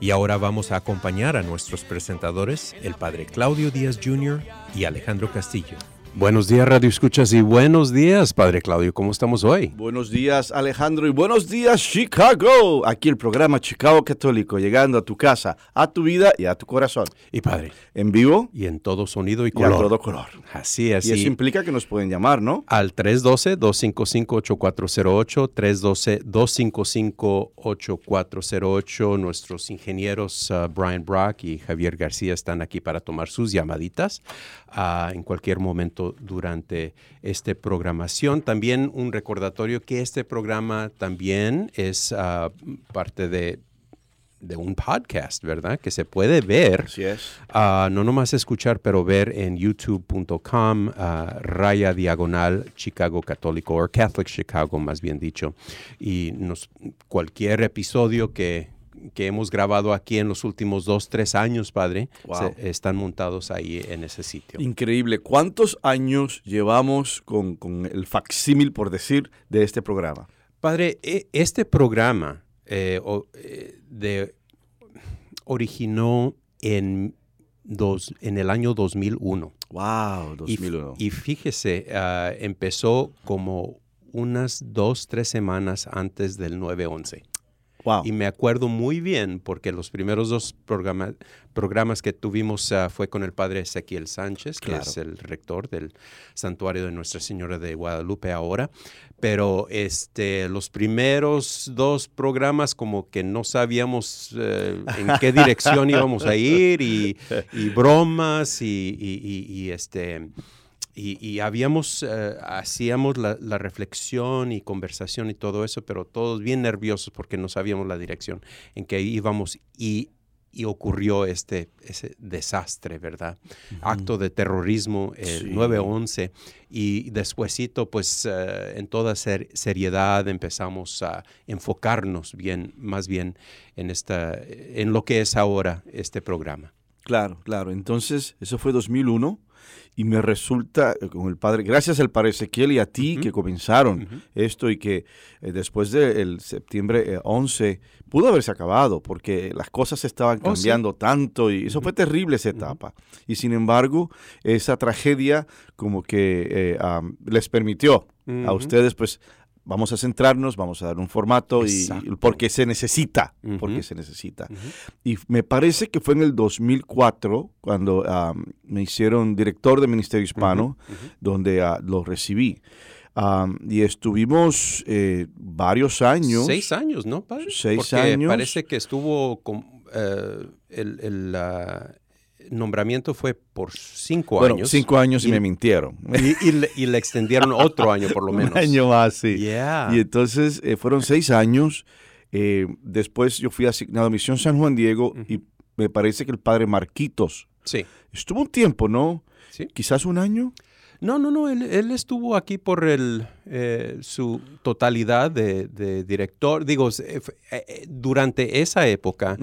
Y ahora vamos a acompañar a nuestros presentadores, el padre Claudio Díaz Jr. y Alejandro Castillo. Buenos días, Radio Escuchas, y buenos días, padre Claudio. ¿Cómo estamos hoy? Buenos días Alejandro y buenos días Chicago. Aquí el programa Chicago Católico llegando a tu casa, a tu vida y a tu corazón. Y padre, En vivo y en todo sonido y y a color. todo color. Así es. Y eso implica que nos pueden llamar, ¿no? Al 312-255-8408, 312-255-8408. Nuestros ingenieros uh, Brian Brock y Javier García están aquí para tomar sus llamaditas uh, en cualquier momento durante esta programación. También un recordatorio que este programa también es uh, parte de de un podcast, ¿verdad? Que se puede ver Así es. Ah, no nomás escuchar, pero ver en youtube.com, ah, raya diagonal Chicago Católico, o Catholic Chicago, más bien dicho. Y nos, cualquier episodio que, que hemos grabado aquí en los últimos dos, tres años, padre, Wow. se- están montados ahí en ese sitio. Increíble. ¿Cuántos años llevamos con, con el facsímil, por decir, de este programa? Padre, e- este programa eh, eh, de, originó en, dos, en el año 2001. Wow, Y f- 2001. Y, fíjese, ah, empezó como unas dos, tres semanas antes del 9-11. Wow. Y me acuerdo muy bien porque los primeros dos programa- programas que tuvimos ah, fue con el padre Ezequiel Sánchez, que Claro. es el rector del santuario de Nuestra Señora de Guadalupe ahora. Pero este, los primeros dos programas como que no sabíamos eh, en qué dirección íbamos a ir y, y bromas y, y- y- y, este... Y, y habíamos, eh, hacíamos la, la reflexión y conversación y todo eso, pero todos bien nerviosos porque no sabíamos la dirección en que íbamos y, y ocurrió este ese desastre, ¿verdad? Acto de terrorismo, el Sí. 9-11, y despuesito, pues eh, en toda ser- seriedad empezamos a enfocarnos bien, más bien en, esta, en lo que es ahora este programa. Claro, claro. Entonces, eso fue 2001 y me resulta eh, con el padre, gracias al padre Ezequiel y a ti que comenzaron esto y que eh, después del septiembre eh, 11 pudo haberse acabado porque las cosas estaban Oh, sí. cambiando tanto y eso fue terrible esa etapa. Y sin embargo, esa tragedia como que eh, am, les permitió a ustedes pues vamos a centrarnos, vamos a dar un formato y, porque se necesita, porque se necesita. Y me parece que fue en el 2004 cuando me hicieron director de Ministerio Hispano, donde ah, lo recibí. Y estuvimos eh, varios años. Seis años, ¿no, padre? Seis Porque años. Parece que estuvo con, eh, el, el, ah, nombramiento fue por cinco Bueno, años. cinco años y, me mintieron. Y, y le, y le extendieron otro año por lo menos. Un año más, sí. Yeah. Y entonces eh, fueron seis años. eh, después yo fui asignado a Misión San Juan Diego y me parece que el padre Marquitos Sí. estuvo un tiempo, ¿no? Sí. Quizás un año. No, no, no, él, él estuvo aquí por el, eh, su totalidad de, de director. Digo, durante esa época.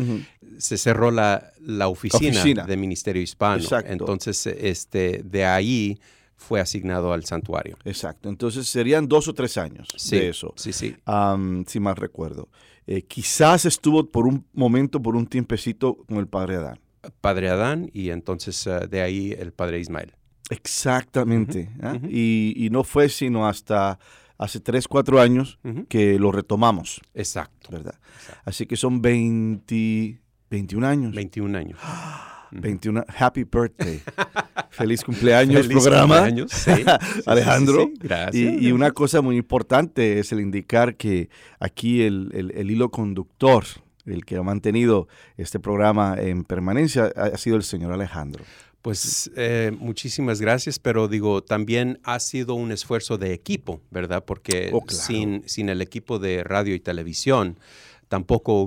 Se cerró la, la oficina, Oficina. de Ministerio Hispano. Exacto. Entonces, este, de ahí fue asignado al santuario. Exacto. Entonces serían dos o tres años Sí, de eso. sí, sí. Am, si mal recuerdo. Eh, quizás estuvo por un momento, por un tiempecito con el padre Adán. Padre Adán y entonces eh, de ahí el padre Ismael. Exactamente. ¿ah? y, y no fue sino hasta hace tres, cuatro años que lo retomamos, Exacto. ¿verdad? Así que son 20, 21 años. 21 años. 21. Happy birthday. Feliz cumpleaños, Feliz programa. cumpleaños, sí. Alejandro. sí. Gracias. Y, y una cosa muy importante es el indicar que aquí el, el- el hilo conductor, el que ha mantenido este programa en permanencia, ha, sido el señor Alejandro. Pues eh, muchísimas gracias, pero digo, también ha sido un esfuerzo de equipo, ¿verdad? Porque Oh, claro. sin, sin el equipo de radio y televisión tampoco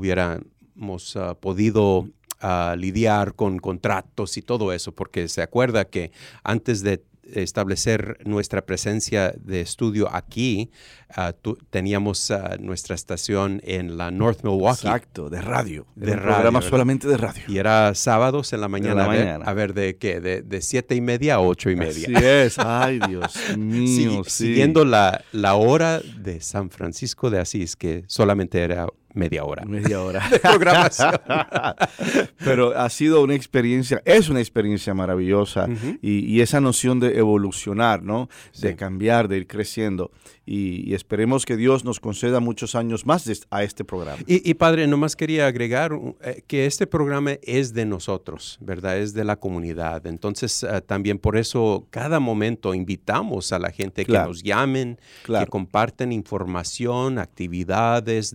hubiéramos ah, podido ah, lidiar con contratos y todo eso, porque se acuerda que antes de establecer nuestra presencia de estudio aquí, ah, tu- teníamos nuestra estación en la North Milwaukee. Exacto, de radio. De radio, programa ¿verdad? solamente de radio. Y era sábados en la mañana. la a, ver, mañana. a ver, ¿de qué? De, de siete y media a ocho y media. Así es. Ay, Dios Sí, mío. sí. Siguiendo la, la hora de San Francisco de Asís, que solamente era media hora. Media hora. programación. Pero ha sido una experiencia, es una experiencia maravillosa y, y esa noción de evolucionar, ¿no? De Sí. cambiar, de ir creciendo. Y, y esperemos que Dios nos conceda muchos años más de- a este programa. Y, y, padre, nomás quería agregar eh, que este programa es de nosotros, ¿verdad? Es de la comunidad. Entonces, eh, también por eso cada momento invitamos a la gente Claro. que nos llamen, Claro. que comparten información, actividades,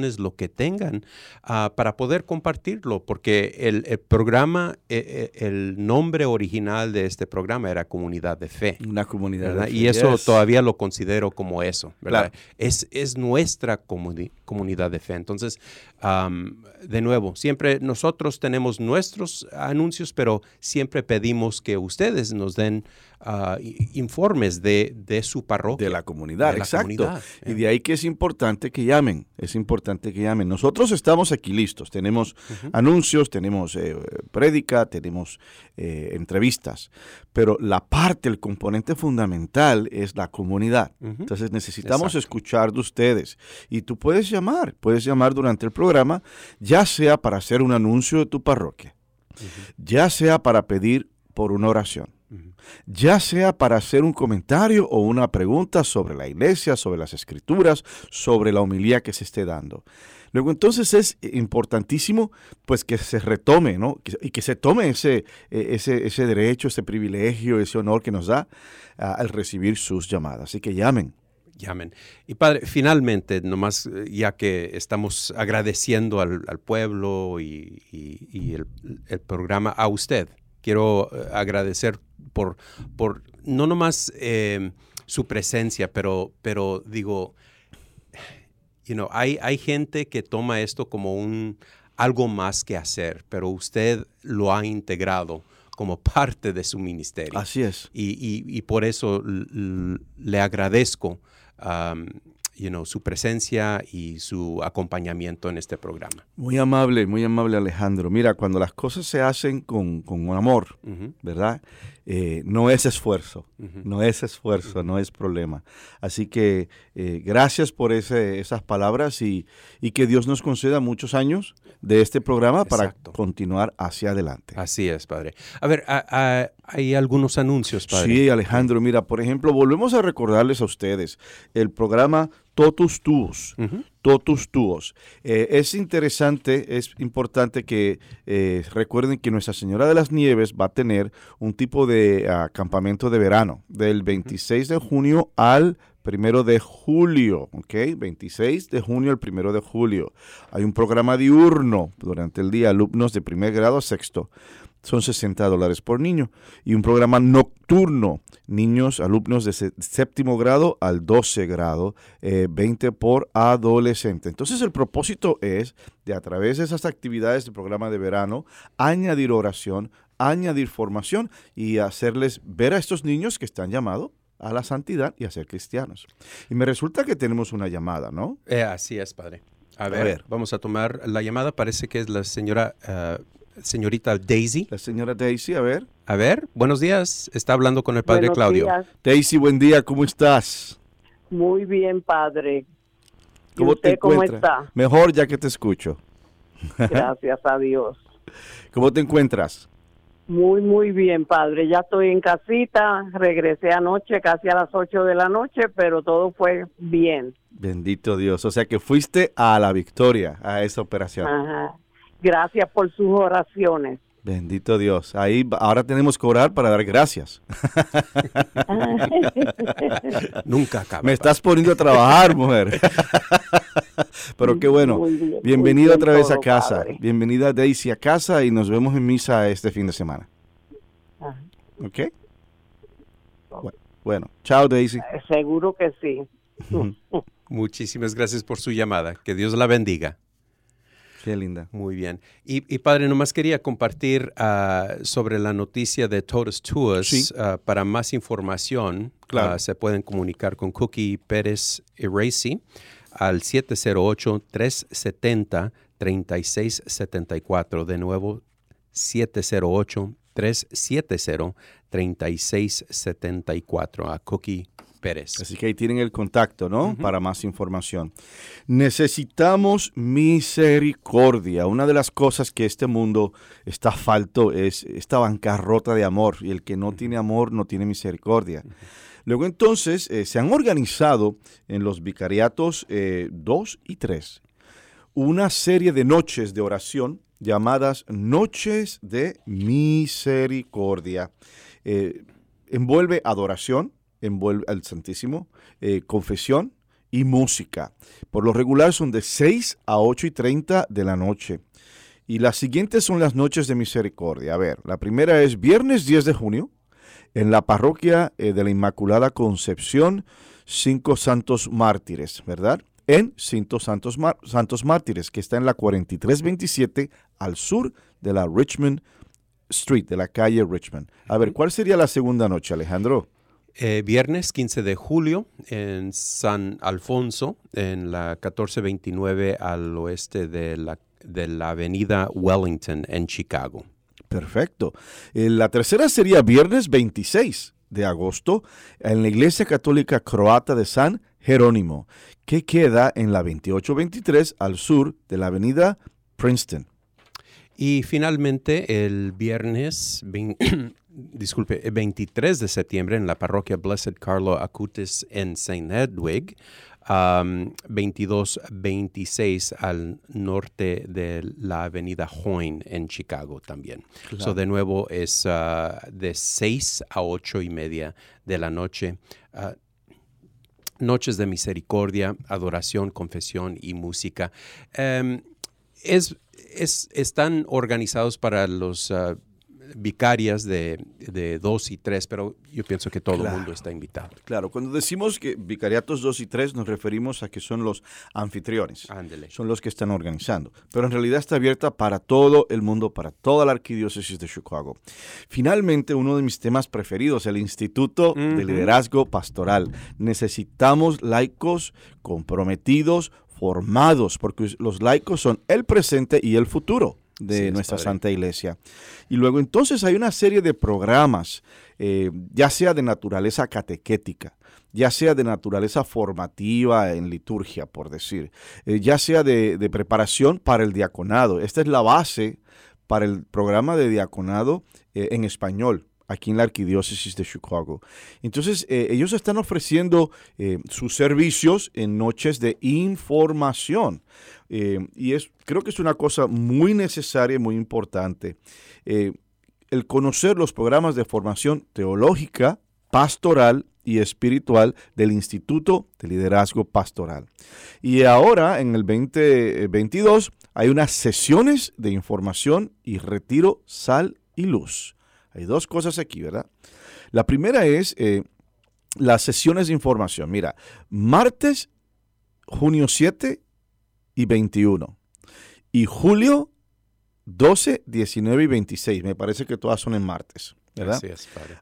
devociones, lo que tengan, ah, para poder compartirlo, porque el, el programa, eh, eh, el nombre original de este programa era Comunidad de Fe. Una comunidad. de Y fe, eso yes. todavía lo considero como eso, ¿verdad? Claro. Es, es nuestra comuni- comunidad de fe. Entonces, de nuevo, siempre nosotros tenemos nuestros anuncios, pero siempre pedimos que ustedes nos den ah, informes de, de su parroquia. de la comunidad, de la exacto. comunidad, Y eh. de ahí que es importante que llamen, es importante que llamen. Nosotros estamos aquí listos, tenemos anuncios, tenemos eh, prédica, tenemos eh, entrevistas, pero la parte, el componente fundamental es la comunidad. Entonces necesitamos Exacto. escuchar de ustedes y tú puedes llamar, puedes llamar durante el programa, ya sea para hacer un anuncio de tu parroquia, ya sea para pedir por una oración ya sea para hacer un comentario o una pregunta sobre la iglesia, sobre las escrituras, sobre la homilía que se esté dando. Luego entonces es importantísimo pues que se retome, ¿no? Y que se tome ese, eh, ese, ese derecho, ese privilegio, ese honor que nos da al recibir sus llamadas. Así que llamen. llamen. Y padre, finalmente, nomás eh, ya que estamos agradeciendo al, pueblo y, el programa a usted, quiero eh, agradecer por, por no nomás eh, su presencia, pero, pero digo, you know, hay, hay gente que toma esto como un algo más que hacer, pero usted lo ha integrado como parte de su ministerio. Así es. Y, y- y por eso le agradezco um, you know, su presencia y su acompañamiento en este programa. Muy amable, muy amable Alejandro. Mira, cuando las cosas se hacen con, con amor, Ujú, ¿verdad? Eh, no es esfuerzo, ujú. no es esfuerzo, no es problema. Así que eh, gracias por ese- esas palabras y, y que Dios nos conceda muchos años de este programa para Exacto. continuar hacia adelante. Así es, padre. A ver, a- a- hay algunos anuncios, padre. Sí, Alejandro, mira, por ejemplo, volvemos a recordarles a ustedes el programa Totus Tuos. Ujú, Totus Tuos. Eh, es interesante, es importante que eh, recuerden que Nuestra Señora de las Nieves va a tener un tipo de ah, campamento de verano del 26 de junio al primero de julio, ¿ok? 26 de junio al primero de julio. Hay un programa diurno durante el día, alumnos de primer grado a sexto. Son 60 dólares por niño. Y un programa nocturno, niños, alumnos de séptimo grado al 12 grado, 20 eh, por adolescente. Entonces el propósito es de a través de esas actividades del programa de verano, añadir oración, añadir formación y hacerles ver a estos niños que están llamados a la santidad y a ser cristianos. Y me resulta que tenemos una llamada, ¿no? Eh, así es, padre. A ver, vamos a tomar la llamada. Parece que es la señora, uh, señorita Daisy. La señora Daisy, a ver. A ver, buenos días. Está hablando con el padre Claudio. Daisy, buen día, ¿cómo estás? Muy bien, padre. ¿Cómo te cómo está? Mejor ya que te escucho. Gracias a Dios. ¿Cómo te encuentras? Muy, muy bien, padre. Ya estoy en casita. Regresé anoche casi a las 8 de la noche, pero todo fue bien. Bendito Dios. O sea que fuiste a la victoria, a esa operación. Ajá. Gracias por sus oraciones. Bendito Dios. Ahí ahora tenemos que orar para dar gracias. Nunca acaba. Me estás poniendo a trabajar, mujer. Pero qué bueno. Bienvenida otra vez a casa. Bienvenida Daisy a casa y nos vemos en misa este fin de semana. ¿Ok? Bueno, chao Daisy. Eh, seguro que sí. Muchísimas gracias por su llamada. Que Dios la bendiga. Qué linda. Muy bien. Y, padre, nomás quería compartir ah, sobre la noticia de Totus Tours. Ah, para más información, ah, se pueden comunicar con Cookie Pérez Eracy al 708-370-3674. De nuevo, 708-370-3674 a Cookie Pérez. Así que ahí tienen el contacto, ¿no? Para más información. Necesitamos misericordia. Una de las cosas que este mundo está falto es esta bancarrota de amor. Y el que no tiene amor no tiene misericordia. Luego entonces eh, se han organizado en los vicariatos 2 eh, y 3 una serie de noches de oración llamadas Noches de Misericordia. Eh, envuelve adoración, envuelve al Santísimo, confesión y música. Por lo regular son de 6 a 8 y 30 de la noche. Y las siguientes son las noches de misericordia. A ver, la primera es viernes 10 de junio, en la parroquia eh, de la Inmaculada Concepción, cinco santos mártires, ¿verdad? En Cinco Santos, Santos Mártires, que está en la 4327 al sur de la Richmond Street, de la calle Richmond. A ver, ¿cuál sería la segunda noche, Alejandro? Eh, viernes 15 de julio en San Alfonso, en la 1429 al oeste de la, de la avenida Wellington en Chicago. Perfecto. Eh, la tercera sería viernes 26 de agosto en la Iglesia Católica Croata de San Jerónimo, que queda en la 2823 al sur de la avenida Princeton. Y finalmente el viernes, disculpe, el 23 de septiembre en la parroquia Blessed Carlo Acutis en St. Edwig, 2226 al norte de la avenida Hoyne en Chicago también. So de nuevo es ah, de 6 a 8 y media de la noche. Ah, noches de misericordia, adoración, confesión y música. Em, es, están organizados para los ah, vicarias de, de, dos y tres, pero yo pienso que todo el mundo está invitado. Claro, cuando decimos que vicariatos dos y tres nos referimos a que son los anfitriones, son los que están organizando, pero en realidad está abierta para todo el mundo, para toda la arquidiócesis de Chicago. Finalmente, uno de mis temas preferidos, el Instituto de Liderazgo Pastoral. Necesitamos laicos comprometidos, formados, porque los laicos son el presente y el futuro de nuestra Santa Iglesia. Y luego entonces hay una serie de programas, eh, ya sea de naturaleza catequética, ya sea de naturaleza formativa en liturgia, por decir, eh, ya sea de, preparación para el diaconado. Esta es la base para el programa de diaconado eh, en español aquí en la arquidiócesis de Chicago. Entonces, ellos están ofreciendo sus servicios en noches de información. Eh, y es, creo que es una cosa muy necesaria y muy importante. Eh, el conocer los programas de formación teológica pastoral y espiritual del Instituto de Liderazgo Pastoral. Y ahora, en el 2022, hay unas sesiones de información y retiro sal y luz. Hay dos cosas aquí, ¿verdad? La primera es eh, las sesiones de información. Mira, martes, junio 7 y 21. Y julio 12, 19 y 26. Me parece que todas son en martes. ¿verdad?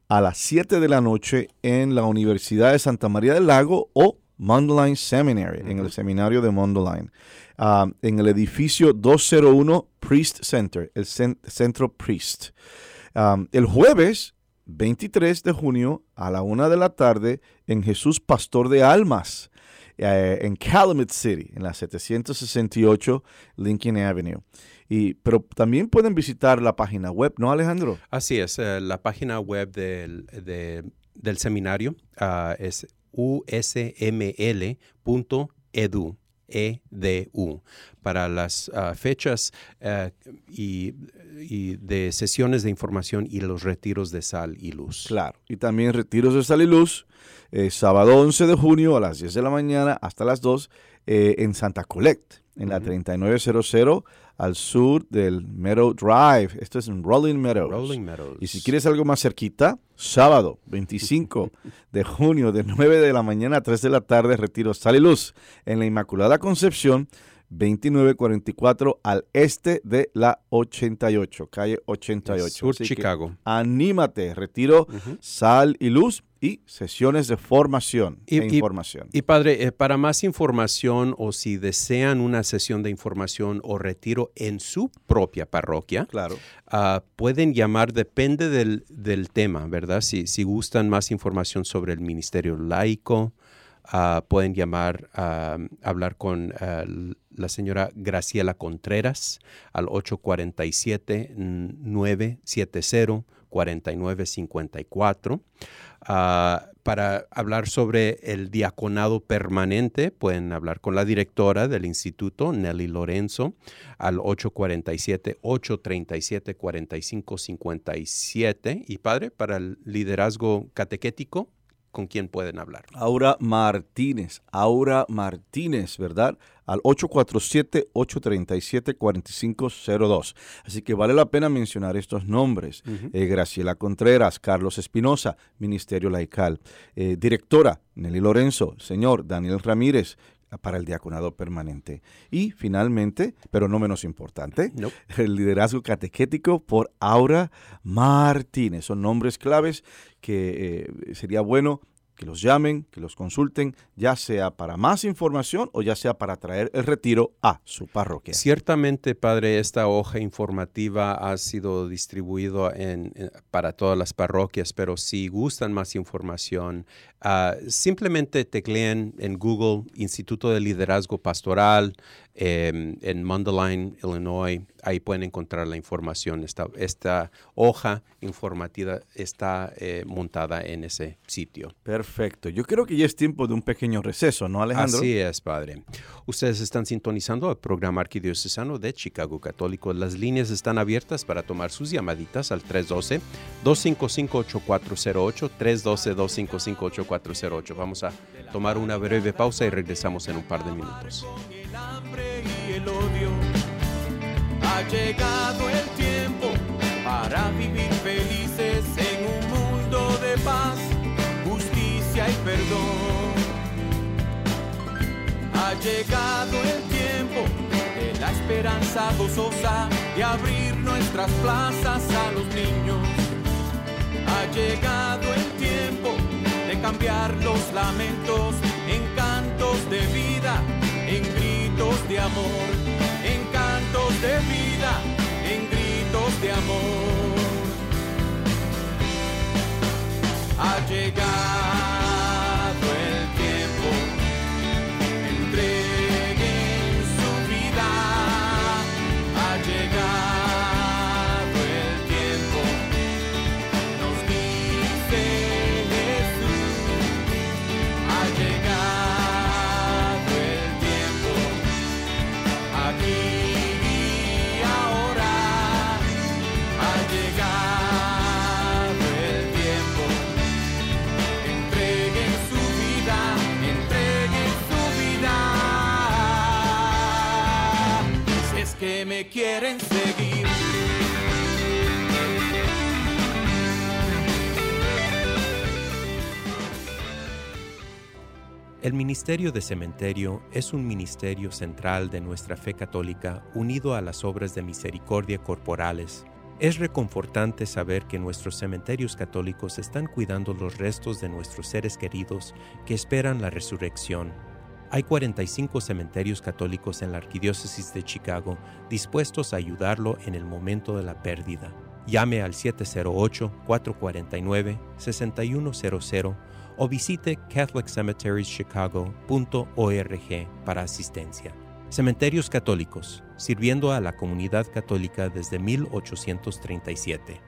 A las 7 de la noche en la Universidad de Santa María del Lago o Mundelein Seminary, en el seminario de Mundelein, ah, en el edificio 201 Priest Center, el centro Priest. Ah, el jueves 23 de junio a la 1 de la tarde en Jesús Pastor de Almas, eh, en Calumet City, en la 768 Lincoln Avenue. Y, pero también pueden visitar la página web, ¿no, Alejandro? Así es, eh, la página web del, del seminario uh, es usml.edu. EDU para las uh, fechas uh, y, de sesiones de información y los retiros de sal y luz. Claro, y también retiros de sal y luz, eh, sábado 11 de junio a las 10 de la mañana hasta las 2 eh, en Santa Colette, en la 3900 al sur del Meadow Drive. Esto es en Rolling Meadows. Rolling Meadows. Y si quieres algo más cerquita, sábado 25 de junio de 9 de la mañana a 3 de la tarde, retiro Sal y Luz en la Inmaculada Concepción. 2944 al este de la 88, calle 88. Sur Chicago. Anímate, retiro, sal y luz y sesiones de formación e información. Y, padre, eh, para más información o si desean una sesión de información o retiro en su propia parroquia, claro. Uh, pueden llamar, depende del, del tema, ¿verdad? Si, si, gustan más información sobre el ministerio laico, uh, pueden llamar, uh, hablar con la señora Graciela Contreras al 847-970-4954. Uh, para hablar sobre el diaconado permanente, pueden hablar con la directora del instituto, Nelly Lorenzo, al 847-837-4557. Y padre, para el liderazgo catequético, ¿con quién pueden hablar? Aura Martínez, Aura Martínez, ¿verdad? Al 847-837-4502. Así que vale la pena mencionar estos nombres. Eh, Graciela Contreras, Carlos Espinosa, Ministerio Laical. Eh, directora, Nelly Lorenzo, señor Daniel Ramírez, para el diaconado permanente. Y finalmente, pero no menos importante, el liderazgo catequético por Aura Martínez. Son nombres claves que eh, sería bueno que los llamen, que los consulten, ya sea para más información o ya sea para traer el retiro a su parroquia. Ciertamente, padre, esta hoja informativa ha sido distribuida en, para todas las parroquias, pero si gustan más información, uh, simplemente tecleen en Google Instituto de Liderazgo Pastoral, Em, en Mundelein, Illinois. Ahí pueden encontrar la información. Esta, esta hoja informativa está eh, montada en ese sitio. Perfecto. Yo creo que ya es tiempo de un pequeño receso, ¿no, Alejandro? Así es, padre. Ustedes están sintonizando el programa arquidiocesano de Chicago Católico. Las líneas están abiertas para tomar sus llamaditas al 312-255-8408, 312-255-8408. Vamos a tomar una breve pausa y regresamos en un par de minutos Ha llegado el tiempo para vivir felices en un mundo de paz, justicia y perdón. Ha llegado el tiempo de la esperanza gozosa de abrir nuestras plazas a los niños. Ha llegado el tiempo de cambiar los lamentos en cantos de vida, en de amor, en cantos de vida, en gritos de amor. Ha llegado. El Ministerio de Cementerio es un ministerio central de nuestra fe católica unido a las obras de misericordia corporales. Es reconfortante saber que nuestros cementerios católicos están cuidando los restos de nuestros seres queridos que esperan la resurrección. Hay 45 cementerios católicos en la Arquidiócesis de Chicago dispuestos a ayudarlo en el momento de la pérdida. Llame al 708-449-6100 o visite catholiccemeterieschicago.org para asistencia. Cementerios Católicos, sirviendo a la comunidad católica desde 1837.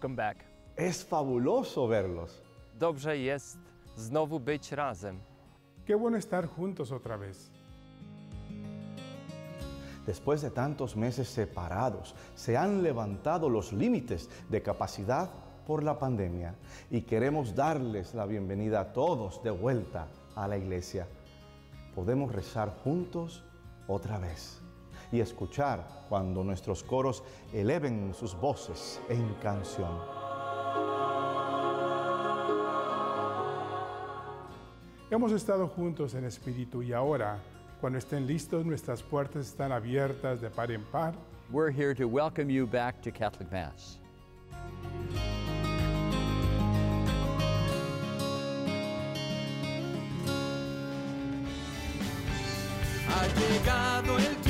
Welcome back. Es fabuloso verlos. Dobrze jest znowu być razem. Qué bueno estar juntos otra vez. Después de tantos meses separados, se han levantado los límites de capacidad por la pandemia y queremos darles la bienvenida a todos de vuelta a la iglesia. Podemos rezar juntos otra vez y escuchar cuando nuestros coros eleven sus voces en canción. Hemos estado juntos en espíritu y ahora, cuando estén listos, nuestras puertas están abiertas de par en par. We're here to welcome you back to Catholic Mass. Ha llegado el tiempo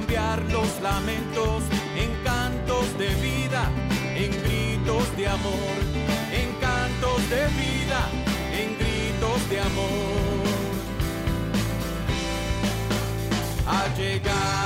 cambiar los lamentos en cantos de vida, en gritos de amor, en cantos de vida, en gritos de amor. Ha llegado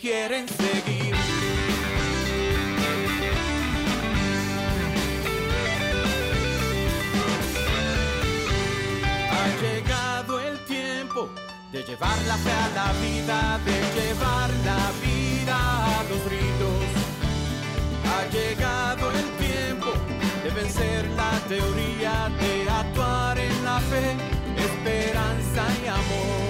quieren seguir. Ha llegado el tiempo de llevar la fe a la vida, de llevar la vida a los ritos. Ha llegado el tiempo de vencer la teoría, de actuar en la fe, esperanza y amor.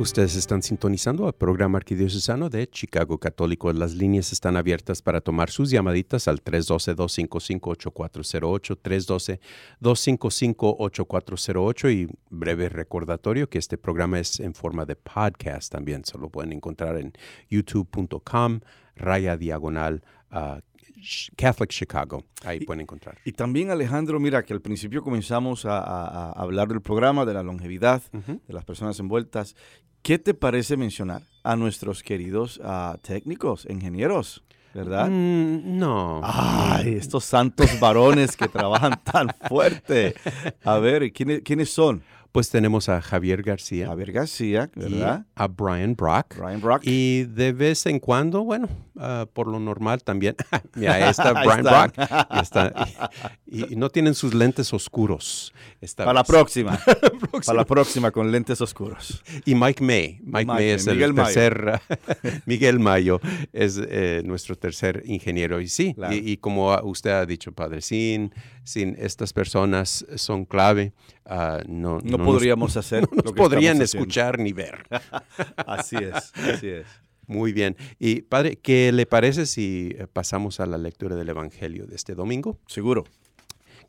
Ustedes están sintonizando al programa arquidiocesano de Chicago Católico. Las líneas están abiertas para tomar sus llamaditas al 312-255-8408, 312-255-8408 y breve recordatorio que este programa es en forma de podcast también. Se lo pueden encontrar en youtube.com, raya diagonal. Uh, Catholic Chicago. Ahí pueden encontrar. Y también, Alejandro, mira que al principio comenzamos a, hablar del programa, de la longevidad, de las personas envueltas. ¿Qué te parece mencionar a nuestros queridos técnicos, ingenieros? ¿Verdad? Mm, no. Ay, estos santos varones que trabajan tan fuerte. A ver, ¿quiénes, ¿quiénes son? Pues tenemos a Javier García. Javier García, ¿verdad? a Brian Brock. Brian Brock. Y de vez en cuando, bueno, ah, por lo normal también. Mira, ahí está Brian Brock. Y, no tienen sus lentes oscuros. Para la próxima. Para la próxima con lentes oscuros. Y Mike May. Mike, May es el tercer. Miguel Mayo es eh, nuestro tercer ingeniero. Y sí, y, como usted ha dicho, padre, sin, sin estas personas son clave. Ah, no, no, podríamos hacer. No nos podrían escuchar ni ver. así es, así es. Muy bien. Y padre, ¿qué le parece si eh, pasamos a la lectura del Evangelio de este domingo? Seguro.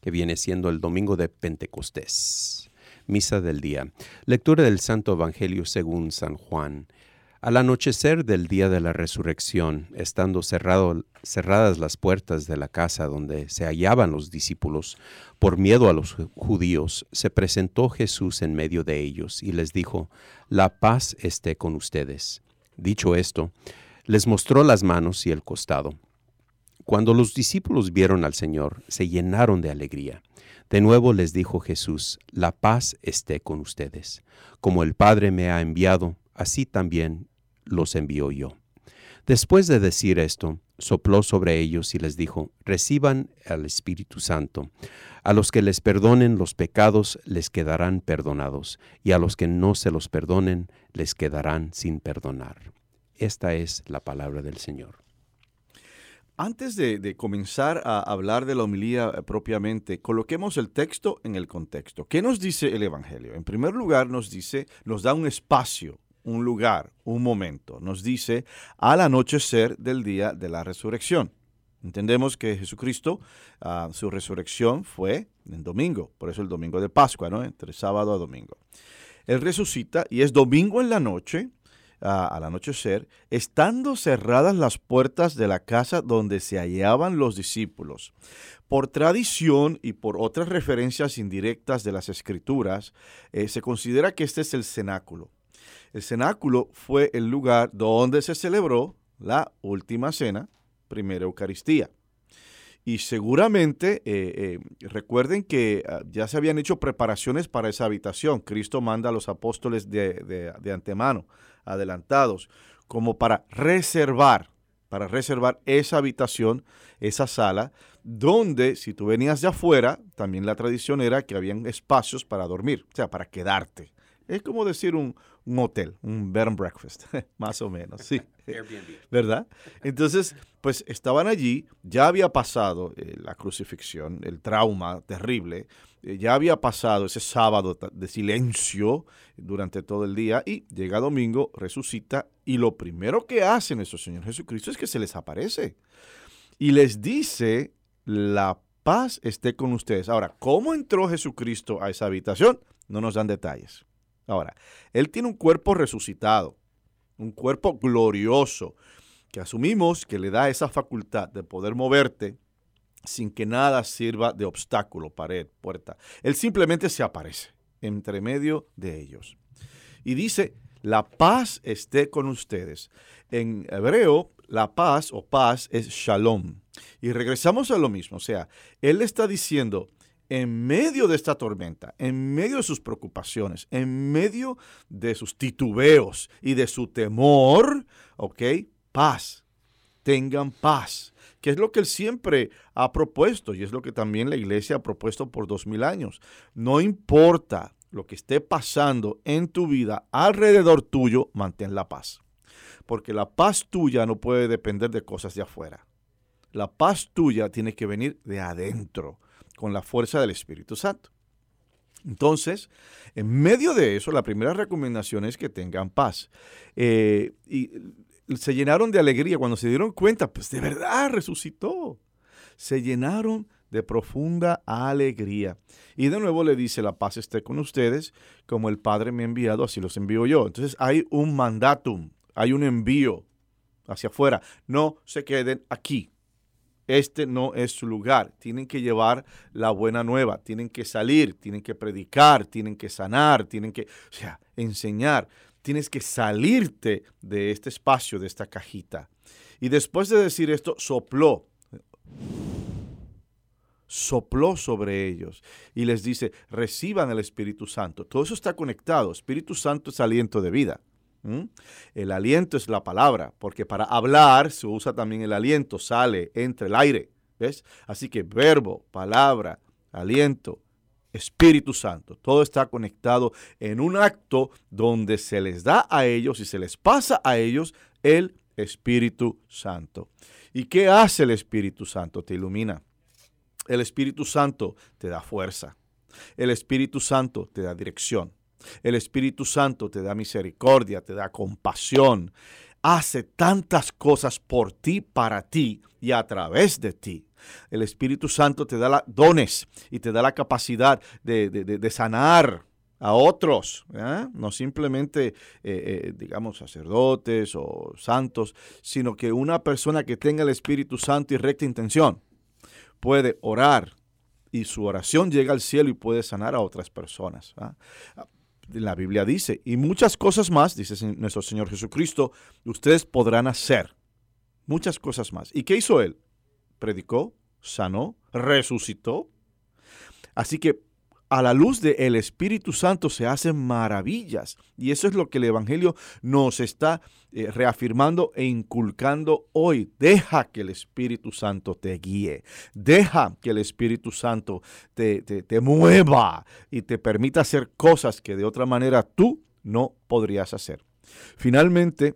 Que viene siendo el domingo de Pentecostés. Misa del día. Lectura del Santo Evangelio según San Juan. Al anochecer del día de la resurrección, estando cerradas las puertas de la casa donde se hallaban los discípulos, por miedo a los judíos, se presentó Jesús en medio de ellos y les dijo, La paz esté con ustedes. Dicho esto, les mostró las manos y el costado. Cuando los discípulos vieron al Señor, se llenaron de alegría. De nuevo les dijo Jesús, La paz esté con ustedes. Como el Padre me ha enviado, así también los envió yo. Después de decir esto, sopló sobre ellos y les dijo, reciban al Espíritu Santo. A los que les perdonen los pecados les quedarán perdonados, y a los que no se los perdonen les quedarán sin perdonar. Esta es la palabra del Señor. Antes de, comenzar a hablar de la homilía eh, propiamente, coloquemos el texto en el contexto. ¿Qué nos dice el Evangelio? En primer lugar, nos dice, nos da un espacio un lugar, un momento. Nos dice al anochecer del día de la resurrección. Entendemos que Jesucristo, ah, su resurrección fue en domingo, por eso el domingo de Pascua, ¿no? Entre sábado a domingo. Él resucita y es domingo en la noche, ah, al anochecer, estando cerradas las puertas de la casa donde se hallaban los discípulos. Por tradición y por otras referencias indirectas de las escrituras, eh, se considera que este es el cenáculo el cenáculo fue el lugar donde se celebró la última cena, primera Eucaristía. Y seguramente eh, eh, recuerden que ah, ya se habían hecho preparaciones para esa habitación. Cristo manda a los apóstoles de, de, antemano, adelantados, como para reservar, para reservar esa habitación, esa sala, donde si tú venías de afuera, también la tradición era que habían espacios para dormir, o sea, para quedarte. Es como decir un, un hotel, un bed and breakfast, más o menos, sí. Airbnb. ¿Verdad? Entonces, pues estaban allí, ya había pasado eh, la crucifixión, el trauma terrible, eh, ya había pasado ese sábado de silencio durante todo el día y llega domingo, resucita y lo primero que hace nuestro Señor Jesucristo es que se les aparece y les dice, la paz esté con ustedes. Ahora, ¿cómo entró Jesucristo a esa habitación? No nos dan detalles. Ahora, Él tiene un cuerpo resucitado, un cuerpo glorioso, que asumimos que le da esa facultad de poder moverte sin que nada sirva de obstáculo, pared, puerta. Él simplemente se aparece entre medio de ellos. Y dice, la paz esté con ustedes. En hebreo, la paz o paz es shalom. Y regresamos a lo mismo, o sea, Él está diciendo, en medio de esta tormenta, en medio de sus preocupaciones, en medio de sus titubeos y de su temor, ¿ok? Paz. Tengan paz. Que es lo que él siempre ha propuesto y es lo que también la iglesia ha propuesto por dos mil años. No importa lo que esté pasando en tu vida alrededor tuyo, mantén la paz. Porque la paz tuya no puede depender de cosas de afuera. La paz tuya tiene que venir de adentro con la fuerza del Espíritu Santo. Entonces, en medio de eso, la primera recomendación es que tengan paz. Eh, y se llenaron de alegría cuando se dieron cuenta, pues de verdad resucitó. Se llenaron de profunda alegría. Y de nuevo le dice, la paz esté con ustedes, como el Padre me ha enviado, así los envío yo. Entonces hay un mandatum, hay un envío hacia afuera. No se queden aquí. Este no es su lugar. Tienen que llevar la buena nueva. Tienen que salir, tienen que predicar, tienen que sanar, tienen que, o sea, enseñar. Tienes que salirte de este espacio, de esta cajita. Y después de decir esto, sopló sopló sobre ellos y les dice, reciban el Espíritu Santo. Todo eso está conectado. Espíritu Santo es aliento de vida. El aliento es la palabra, porque para hablar se usa también el aliento, sale, entre el aire. ¿Ves? Así que verbo, palabra, aliento, Espíritu Santo. Todo está conectado en un acto donde se les da a ellos y se les pasa a ellos el Espíritu Santo. ¿Y qué hace el Espíritu Santo? Te ilumina. El Espíritu Santo te da fuerza. El Espíritu Santo te da dirección. El Espíritu Santo te da misericordia, te da compasión. Hace tantas cosas por ti, para ti y a través de ti. El Espíritu Santo te da dones y te da la capacidad de, sanar a otros, no simplemente, eh, eh, digamos, sacerdotes o santos, sino que una persona que tenga el Espíritu Santo y recta intención puede orar y su oración llega al cielo y puede sanar a otras personas. La Biblia dice, y muchas cosas más, dice nuestro Señor Jesucristo, ustedes podrán hacer. Muchas cosas más. ¿Y qué hizo Él? Predicó, sanó, resucitó. Así que a la luz del Espíritu Santo se hacen maravillas. Y eso es lo que el Evangelio nos está eh, reafirmando e inculcando hoy. Deja que el Espíritu Santo te guíe. Deja que el Espíritu Santo te, te mueva y te permita hacer cosas que de otra manera tú no podrías hacer. Finalmente,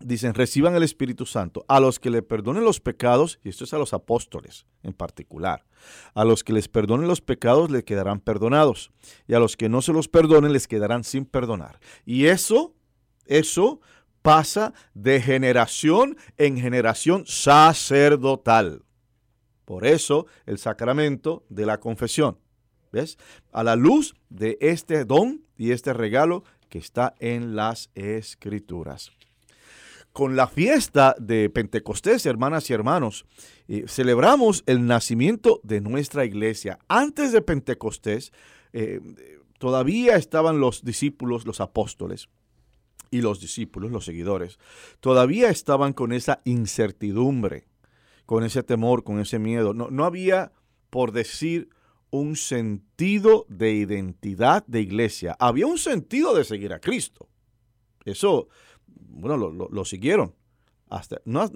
dicen, reciban el Espíritu Santo a los que le perdonen los pecados, y esto es a los apóstoles en particular, a los que les perdonen los pecados les quedarán perdonados, y a los que no se los perdonen les quedarán sin perdonar. Y eso, eso pasa de generación en generación sacerdotal. Por eso el sacramento de la confesión. ¿Ves? A la luz de este don y este regalo que está en las escrituras con la fiesta de Pentecostés, hermanas y hermanos, eh, celebramos el nacimiento de nuestra iglesia. Antes de Pentecostés, eh, todavía estaban los discípulos, los apóstoles y los discípulos, los seguidores, todavía estaban con esa incertidumbre, con ese temor, con ese miedo. No, no había, por decir, un sentido de identidad de iglesia. Había un sentido de seguir a Cristo. Eso bueno, lo, siguieron. Hasta, no,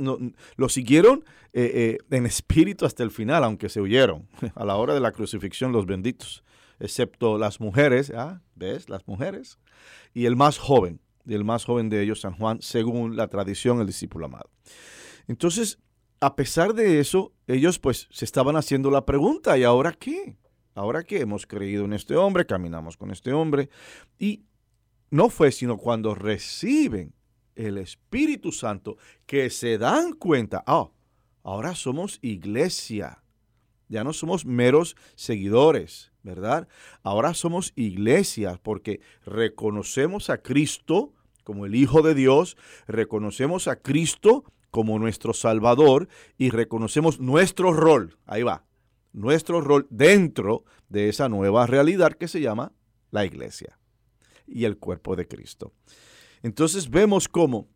lo siguieron eh, eh, en espíritu hasta el final, aunque se huyeron a la hora de la crucifixión los benditos, excepto las mujeres, ¿ah? ¿ves? Las mujeres, y el más joven, y el más joven de ellos, San Juan, según la tradición, el discípulo amado. Entonces, a pesar de eso, ellos pues se estaban haciendo la pregunta, ¿y ahora qué? ¿Ahora qué? Hemos creído en este hombre, caminamos con este hombre, y no fue sino cuando reciben el Espíritu Santo que se dan cuenta, oh, ahora somos iglesia, ya no somos meros seguidores, ¿verdad? Ahora somos iglesia porque reconocemos a Cristo como el Hijo de Dios, reconocemos a Cristo como nuestro Salvador y reconocemos nuestro rol, ahí va, nuestro rol dentro de esa nueva realidad que se llama la iglesia y el cuerpo de Cristo. Entonces vemos cómo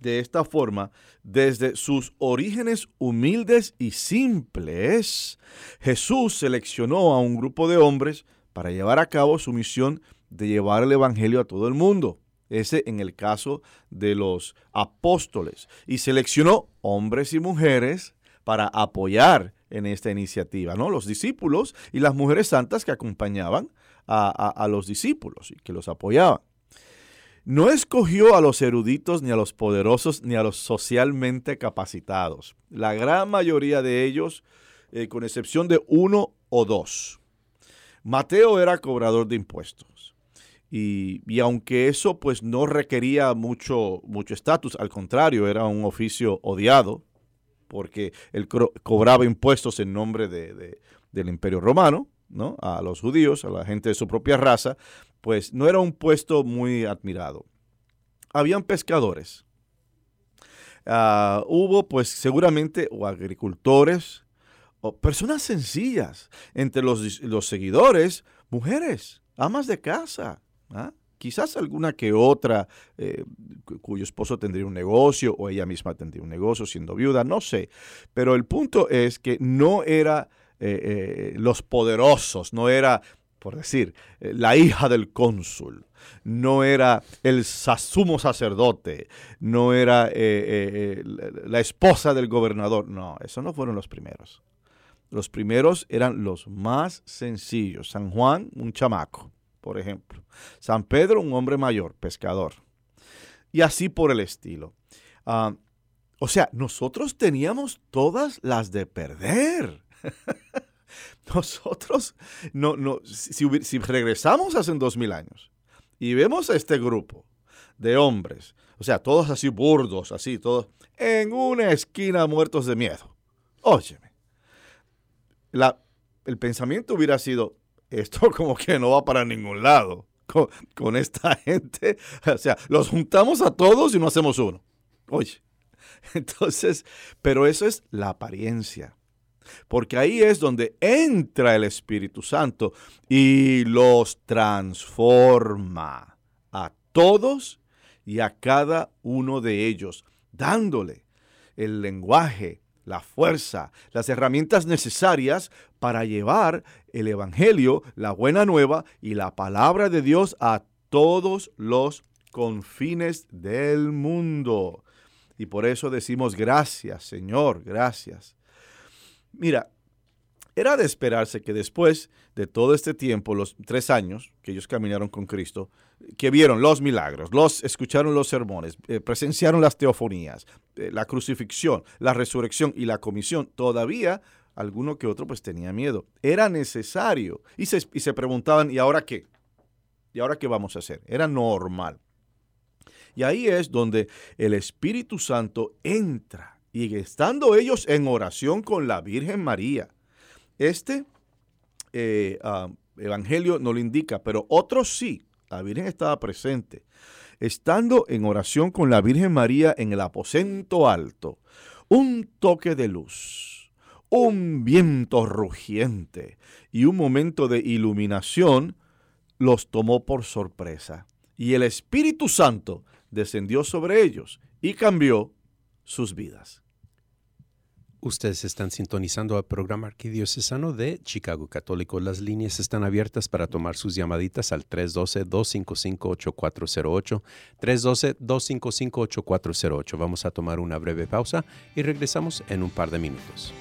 de esta forma, desde sus orígenes humildes y simples, Jesús seleccionó a un grupo de hombres para llevar a cabo su misión de llevar el Evangelio a todo el mundo. Ese en el caso de los apóstoles. Y seleccionó hombres y mujeres para apoyar en esta iniciativa, ¿no? Los discípulos y las mujeres santas que acompañaban a los discípulos y que los apoyaban. No escogió a los eruditos, ni a los poderosos, ni a los socialmente capacitados. La gran mayoría de ellos, eh, con excepción de uno o dos. Mateo era cobrador de impuestos. Y, y aunque eso pues no requería mucho mucho estatus, al contrario, era un oficio odiado, porque él cobraba impuestos en nombre de- del imperio romano, ¿no? A los judíos, a la gente de su propia raza, pues no era un puesto muy admirado. Habían pescadores. Ah, hubo pues seguramente o agricultores o personas sencillas. Entre los, los seguidores, mujeres, amas de casa. ¿ah? Quizás alguna que otra eh, cu- cuyo esposo tendría un negocio o ella misma tendría un negocio siendo viuda, no sé. Pero el punto es que no era eh, eh, los poderosos, no era, por decir, eh, la hija del cónsul, no era el sumo sacerdote, no era eh, eh, la- la esposa del gobernador. No, esos no fueron los primeros. Los primeros eran los más sencillos. San Juan, un chamaco, por ejemplo. San Pedro, un hombre mayor, pescador. Y así por el estilo. Ah, o sea, nosotros teníamos todas las de perder. nosotros, no, no, si, regresamos hace dos mil años y vemos a este grupo de hombres, o sea, todos así burdos, así, todos en una esquina muertos de miedo. Óyeme, la, el pensamiento hubiera sido, esto como que no va para ningún lado con, con esta gente. O sea, los juntamos a todos y no hacemos uno. Oye, entonces, pero eso es la apariencia. Porque ahí es donde entra el Espíritu Santo y los transforma a todos y a cada uno de ellos, dándole el lenguaje, la fuerza, las herramientas necesarias para llevar el Evangelio, la buena nueva y la palabra de Dios a todos los confines del mundo. Y por eso decimos gracias, Señor, gracias. Mira, era de esperarse que después de todo este tiempo, los tres años que ellos caminaron con Cristo, que vieron los milagros, los escucharon los sermones, eh, presenciaron las teofonías, eh, la crucifixión, la resurrección y la comisión, todavía alguno que otro pues tenía miedo. Era necesario. Y se, y se preguntaban, ¿y ahora qué? ¿Y ahora qué vamos a hacer? Era normal. Y ahí es donde el Espíritu Santo entra. Y estando ellos en oración con la Virgen María, este eh, ah, evangelio no lo indica, pero otros sí. La Virgen estaba presente. Estando en oración con la Virgen María en el aposento alto, un toque de luz, un viento rugiente y un momento de iluminación los tomó por sorpresa. Y el Espíritu Santo descendió sobre ellos y cambió sus vidas. Ustedes están sintonizando al programa arquidiocesano de Chicago Católico. Las líneas están abiertas para tomar sus llamaditas al 312-255-8408. 312-255-8408. Vamos a tomar una breve pausa y regresamos en un par de minutos.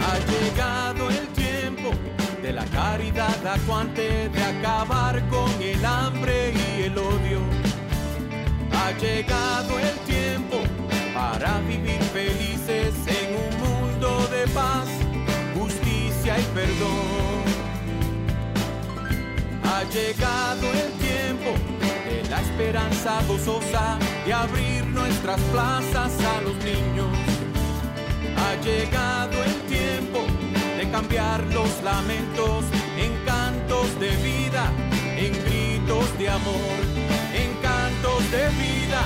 Ha llegado el tiempo de la caridad acuante, de acabar con el hambre y Ha llegado el tiempo para vivir felices en un mundo de paz, justicia y perdón. Ha llegado el tiempo de la esperanza gozosa de abrir nuestras plazas a los niños. Ha llegado el tiempo de cambiar los lamentos en cantos de vida, de amor, en cantos de vida,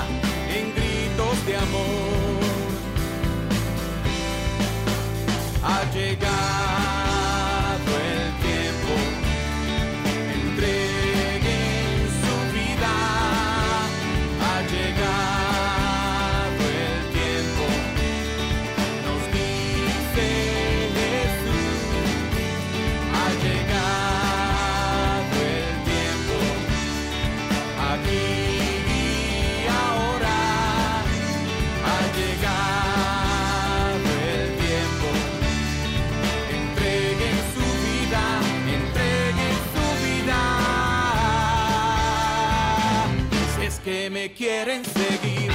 en gritos de amor. Ha llegado quieren seguir.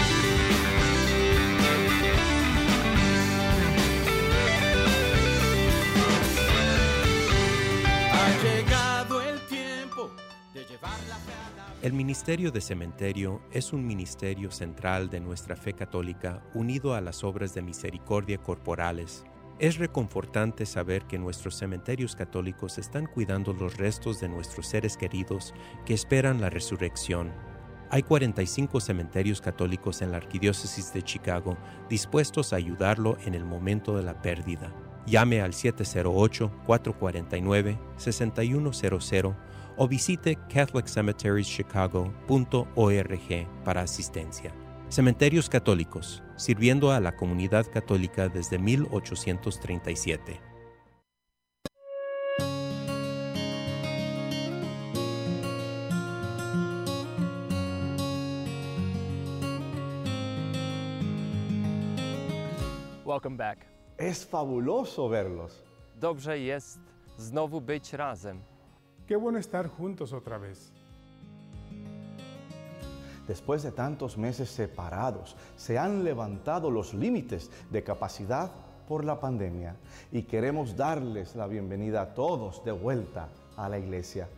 El Ministerio de Cementerio es un ministerio central de nuestra fe católica unido a las obras de misericordia corporales es reconfortante saber que nuestros cementerios católicos están cuidando los restos de nuestros seres queridos que esperan la resurrección. Hay 45 cementerios católicos en la Arquidiócesis de Chicago dispuestos a ayudarlo en el momento de la pérdida. Llame al 708-449-6100 o visite catholiccemeterieschicago.org para asistencia. Cementerios Católicos, sirviendo a la comunidad católica desde 1837. Welcome back. Es fabuloso verlos. Dobrze jest znowu być razem. Qué bueno estar juntos otra vez. Después de tantos meses separados, se han levantado los límites de capacidad por la pandemia y queremos darles la bienvenida a todos de vuelta a la iglesia.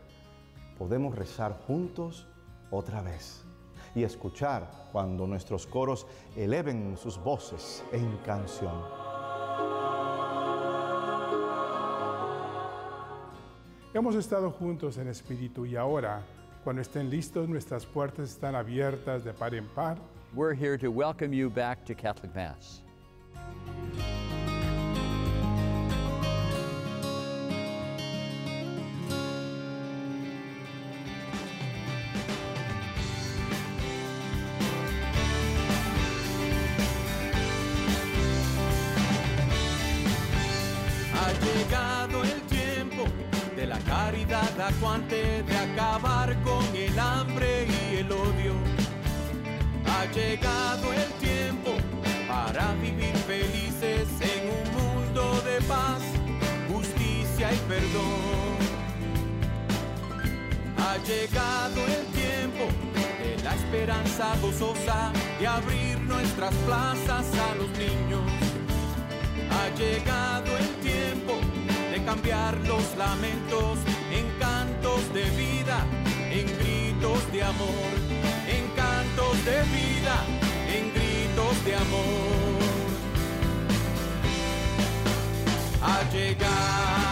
Podemos rezar juntos otra vez y escuchar cuando nuestros coros eleven sus voces en canción. Hemos estado juntos en espíritu y ahora, cuando estén listos, nuestras puertas están abiertas de par en par. We're here to welcome you back to Catholic Mass. Esperanza gozosa de abrir nuestras plazas a los niños. Ha llegado el tiempo de cambiar los lamentos en cantos de vida, en gritos de amor, en cantos de vida, en gritos de amor. Ha llegado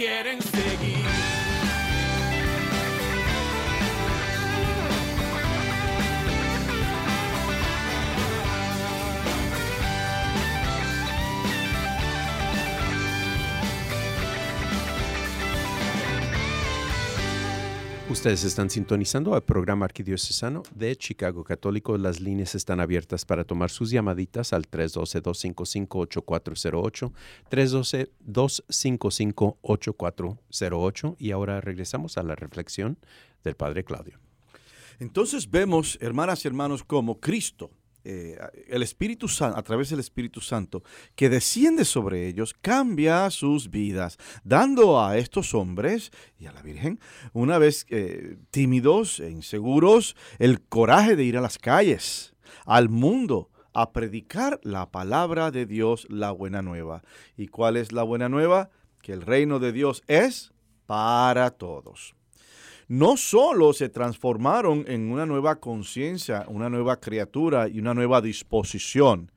Quieren seguir. Ustedes están sintonizando al programa arquidiocesano de Chicago Católico. Las líneas están abiertas para tomar sus llamaditas al 312-255-8408, 312-255-8408. Y ahora regresamos a la reflexión del Padre Claudio. Entonces vemos, hermanas y hermanos, como Cristo eh, el Espíritu Santo, a través del Espíritu Santo, que desciende sobre ellos, cambia sus vidas, dando a estos hombres y a la Virgen, una vez eh, tímidos e inseguros, el coraje de ir a las calles, al mundo, a predicar la palabra de Dios, la buena nueva. ¿Y cuál es la buena nueva? Que el reino de Dios es para todos no solo se transformaron en una nueva conciencia, una nueva criatura y una nueva disposición,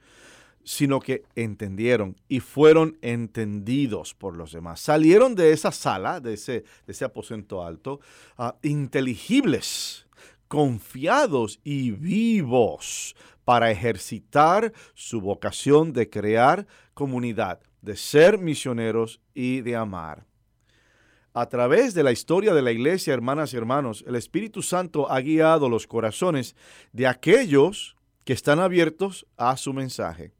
sino que entendieron y fueron entendidos por los demás. Salieron de esa sala, de ese, ese aposento alto, ah, inteligibles, confiados y vivos para ejercitar su vocación de crear comunidad, de ser misioneros y de amar. A través de la historia de la iglesia, hermanas y hermanos, el Espíritu Santo ha guiado los corazones de aquellos que están abiertos a su mensaje.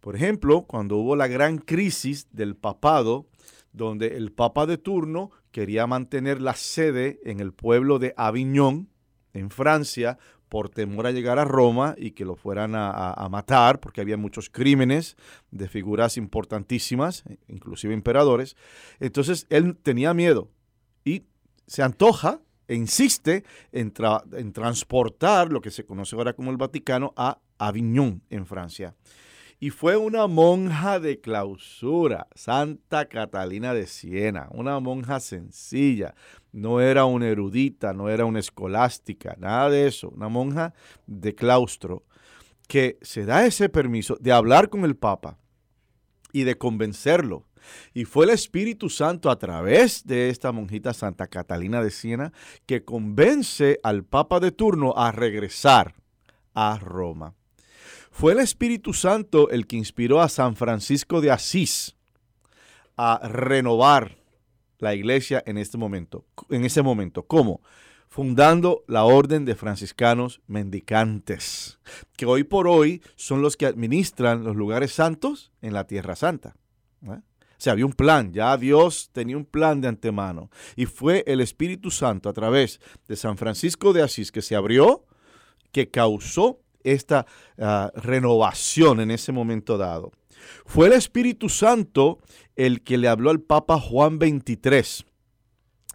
Por ejemplo, cuando hubo la gran crisis del papado, donde el papa de turno quería mantener la sede en el pueblo de Aviñón, en Francia, por temor a llegar a Roma y que lo fueran a, matar, porque había muchos crímenes de figuras importantísimas, inclusive emperadores. Entonces él tenía miedo y se antoja e insiste en, en transportar lo que se conoce ahora como el Vaticano a Avignon, en Francia y fue una monja de clausura, Santa Catalina de Siena, una monja sencilla, no era una erudita, no era una escolástica, nada de eso, una monja de claustro, que se da ese permiso de hablar con el Papa y de convencerlo. Y fue el Espíritu Santo a través de esta monjita Santa Catalina de Siena que convence al Papa de turno a regresar a Roma. Fue el Espíritu Santo el que inspiró a San Francisco de Asís a renovar la iglesia en este momento, en ese momento. ¿Cómo? Fundando la orden de franciscanos mendicantes, que hoy por hoy son los que administran los lugares santos en la Tierra Santa. O sea, había un plan, ya Dios tenía un plan de antemano. Y fue el Espíritu Santo a través de San Francisco de Asís que se abrió, que causó esta ah, renovación en ese momento dado. Fue el Espíritu Santo el que le habló al Papa Juan XXIII.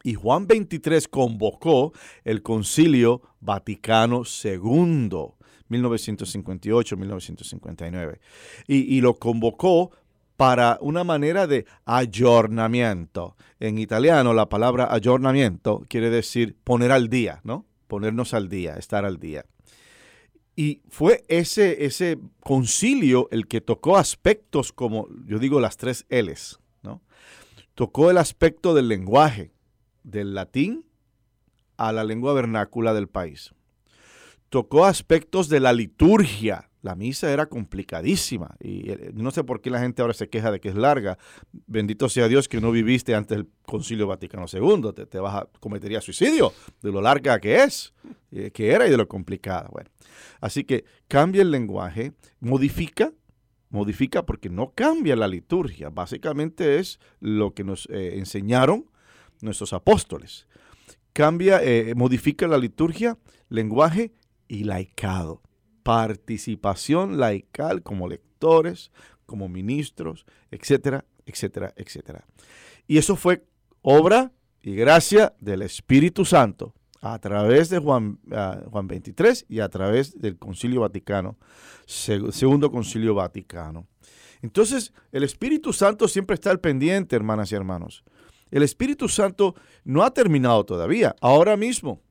Y Juan XXIII convocó el Concilio Vaticano II, 1958-1959. Y, y lo convocó para una manera de ayornamiento. En italiano la palabra ayornamiento quiere decir poner al día, ¿no? Ponernos al día, estar al día. Y fue ese, ese concilio el que tocó aspectos como, yo digo, las tres L's, ¿no? Tocó el aspecto del lenguaje, del latín a la lengua vernácula del país. Tocó aspectos de la liturgia, la misa era complicadísima y eh, no sé por qué la gente ahora se queja de que es larga. Bendito sea Dios que no viviste antes del Concilio Vaticano II, te, te vas a cometería suicidio de lo larga que es, eh, que era y de lo complicada. Bueno, así que cambia el lenguaje, modifica, modifica porque no cambia la liturgia, básicamente es lo que nos eh, enseñaron nuestros apóstoles. Cambia, modifica la liturgia, lenguaje y laicado participación laical como lectores, como ministros, etcétera, etcétera, etcétera. Y eso fue obra y gracia del Espíritu Santo a través de Juan, uh, Juan 23 y a través del Concilio Vaticano, segundo Concilio Vaticano. Entonces, el Espíritu Santo siempre está al pendiente, hermanas y hermanos. El Espíritu Santo no ha terminado todavía. Ahora mismo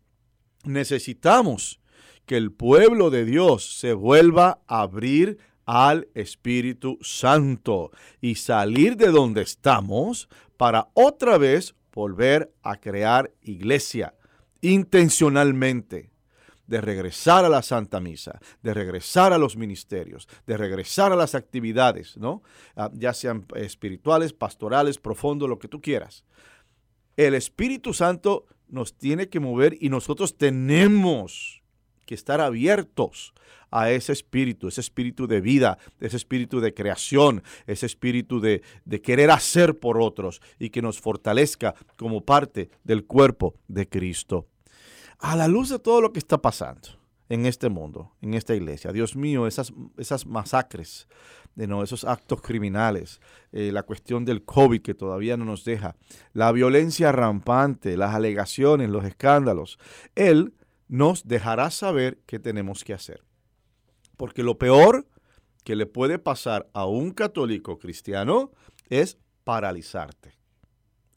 necesitamos que el pueblo de Dios se vuelva a abrir al Espíritu Santo y salir de donde estamos para otra vez volver a crear iglesia intencionalmente de regresar a la Santa Misa, de regresar a los ministerios, de regresar a las actividades, ¿no? Ah, ya sean espirituales, pastorales, profundos, lo que tú quieras. El Espíritu Santo nos tiene que mover y nosotros tenemos que estar abiertos a ese espíritu, ese espíritu de vida, ese espíritu de creación, ese espíritu de, querer hacer por otros y que nos fortalezca como parte del cuerpo de Cristo. A la luz de todo lo que está pasando en este mundo, en esta iglesia, Dios mío, esas, esas masacres, de no, esos actos criminales, eh, la cuestión del COVID que todavía no nos deja, la violencia rampante, las alegaciones, los escándalos, Él nos dejará saber qué tenemos que hacer. Porque lo peor que le puede pasar a un católico cristiano es paralizarte.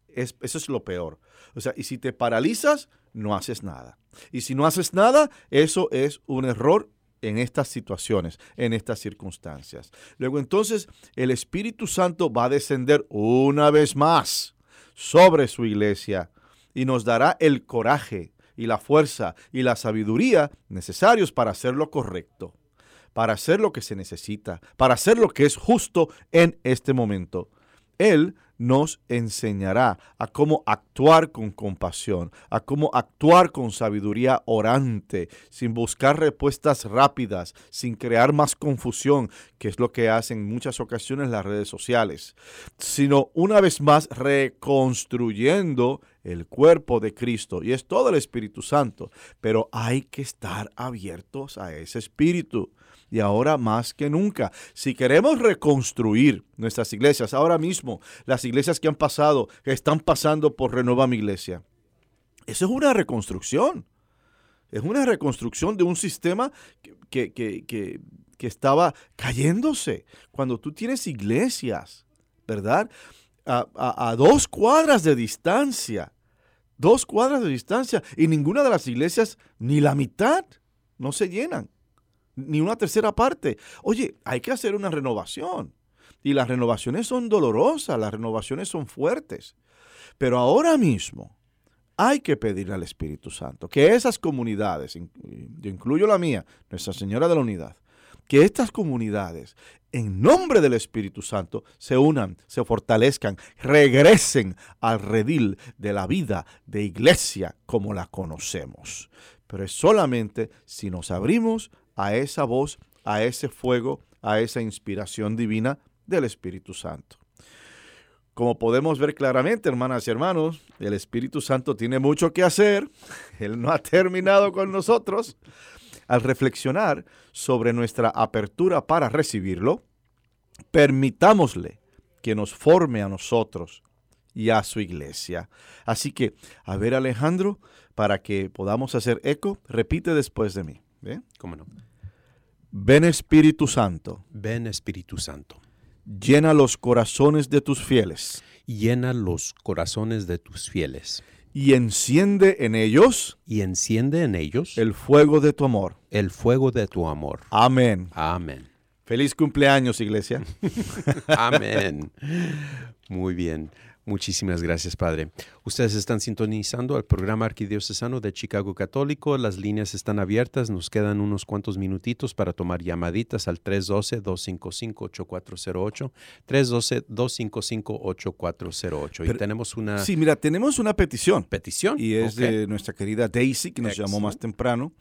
Es, eso es lo peor. O sea, y si te paralizas, no haces nada. Y si no haces nada, eso es un error en estas situaciones, en estas circunstancias. Luego entonces el Espíritu Santo va a descender una vez más sobre su iglesia y nos dará el coraje y la fuerza y la sabiduría necesarios para hacer lo correcto, para hacer lo que se necesita, para hacer lo que es justo en este momento. Él nos enseñará a cómo actuar con compasión, a cómo actuar con sabiduría orante, sin buscar respuestas rápidas, sin crear más confusión, que es lo que hacen en muchas ocasiones las redes sociales, sino una vez más reconstruyendo el cuerpo de Cristo. Y es todo el Espíritu Santo, pero hay que estar abiertos a ese Espíritu y ahora más que nunca. Si queremos reconstruir nuestras iglesias, ahora mismo, las iglesias que han pasado, que están pasando por Renueva mi Iglesia, eso es una reconstrucción. Es una reconstrucción de un sistema que, que, estaba cayéndose. Cuando tú tienes iglesias, ¿verdad? A, a dos cuadras de distancia, dos cuadras de distancia, y ninguna de las iglesias, ni la mitad, no se llenan ni una tercera parte. Oye, hay que hacer una renovación. Y las renovaciones son dolorosas, las renovaciones son fuertes. Pero ahora mismo hay que pedirle al Espíritu Santo que esas comunidades, yo incluyo la mía, Nuestra Señora de la Unidad, que estas comunidades, en nombre del Espíritu Santo, se unan, se fortalezcan, regresen al redil de la vida de iglesia como la conocemos. Pero es solamente si nos abrimos a esa voz, a ese fuego, a esa inspiración divina del Espíritu Santo. Como podemos ver claramente, hermanas y hermanos, el Espíritu Santo tiene mucho que hacer. Él no ha terminado con nosotros. Al reflexionar sobre nuestra apertura para recibirlo, permitámosle que nos forme a nosotros y a su iglesia. Así que, a ver Alejandro, para que podamos hacer eco, repite después de mí. ¿Cómo no? Ven Espíritu Santo. Ven Espíritu Santo. Llena los corazones de tus fieles. Llena los corazones de tus fieles. Y enciende en ellos. Y enciende en ellos. El fuego de tu amor. El fuego de tu amor. Amén. Amén. Feliz cumpleaños, iglesia. Amén. Muy bien. Muchísimas gracias, Padre. Ustedes están sintonizando el programa arquidiocesano de Chicago Católico. Las líneas están abiertas. Nos quedan unos cuantos minutitos para tomar llamaditas al 312-255-8408. 312-255-8408. Y tenemos una... Sí, mira, tenemos una petición. ¿Petición? Y es de nuestra querida Daisy, que nos llamó más temprano.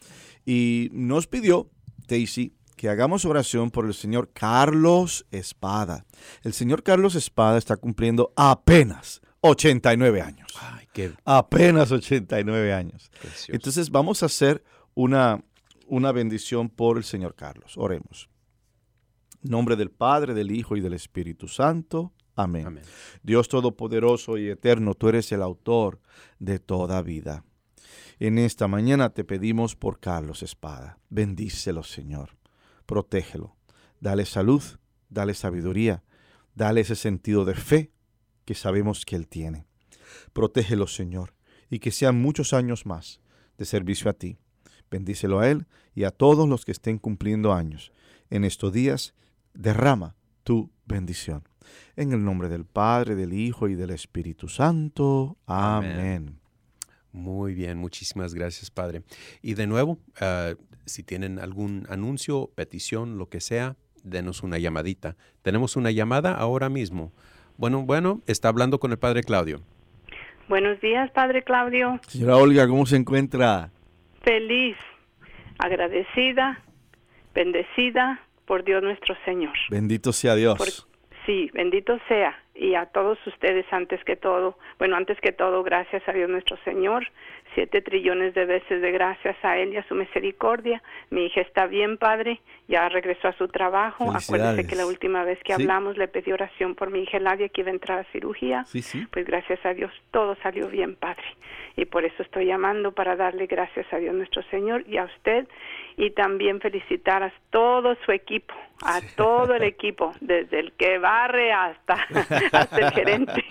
Y nos pidió, Daisy, que hagamos oración por el señor Carlos Espada. El señor Carlos Espada está cumpliendo apenas 89 años. Ay, qué... Apenas 89 años. Entonces vamos a hacer una, una bendición por el señor Carlos. Oremos. nombre del Padre, del Hijo y del Espíritu Santo. Amén. Amén. Dios Todopoderoso y Eterno, tú eres el autor de toda vida. En esta mañana te pedimos por Carlos Espada. Bendícelo, Señor protégelo. Dale salud, dale sabiduría, dale ese sentido de fe que sabemos que Él tiene. Protégelo, Señor, y que sean muchos años más de servicio a ti. Bendícelo a Él y a todos los que estén cumpliendo años. En estos días, derrama tu bendición. En el nombre del Padre, del Hijo y del Espíritu Santo. Amén. Muy bien, muchísimas gracias, Padre. Y de nuevo, uh, si tienen algún anuncio, petición, lo que sea, denos una llamadita. Tenemos una llamada ahora mismo. Bueno, bueno, está hablando con el padre Claudio. Buenos días, Padre Claudio. Señora Olga, ¿cómo se encuentra? Feliz, agradecida, bendecida por Dios nuestro Señor. Bendito sea Dios. Por- sí, bendito sea. Y a todos ustedes antes que todo, bueno, antes que todo, gracias a Dios nuestro Señor. Siete trillones de veces de gracias a Él y a su misericordia. Mi hija está bien, Padre. Ya regresó a su trabajo. Acuérdese que la última vez que Sí. hablamos le pedí oración por mi hija Eladia que iba a entrar a cirugía. Sí, sí. Pues gracias a Dios todo salió bien, Padre. Y por eso estoy llamando para darle gracias a Dios nuestro Señor y a usted y también felicitar a todo su equipo, a todo el equipo, desde el que barre hasta, hasta el gerente.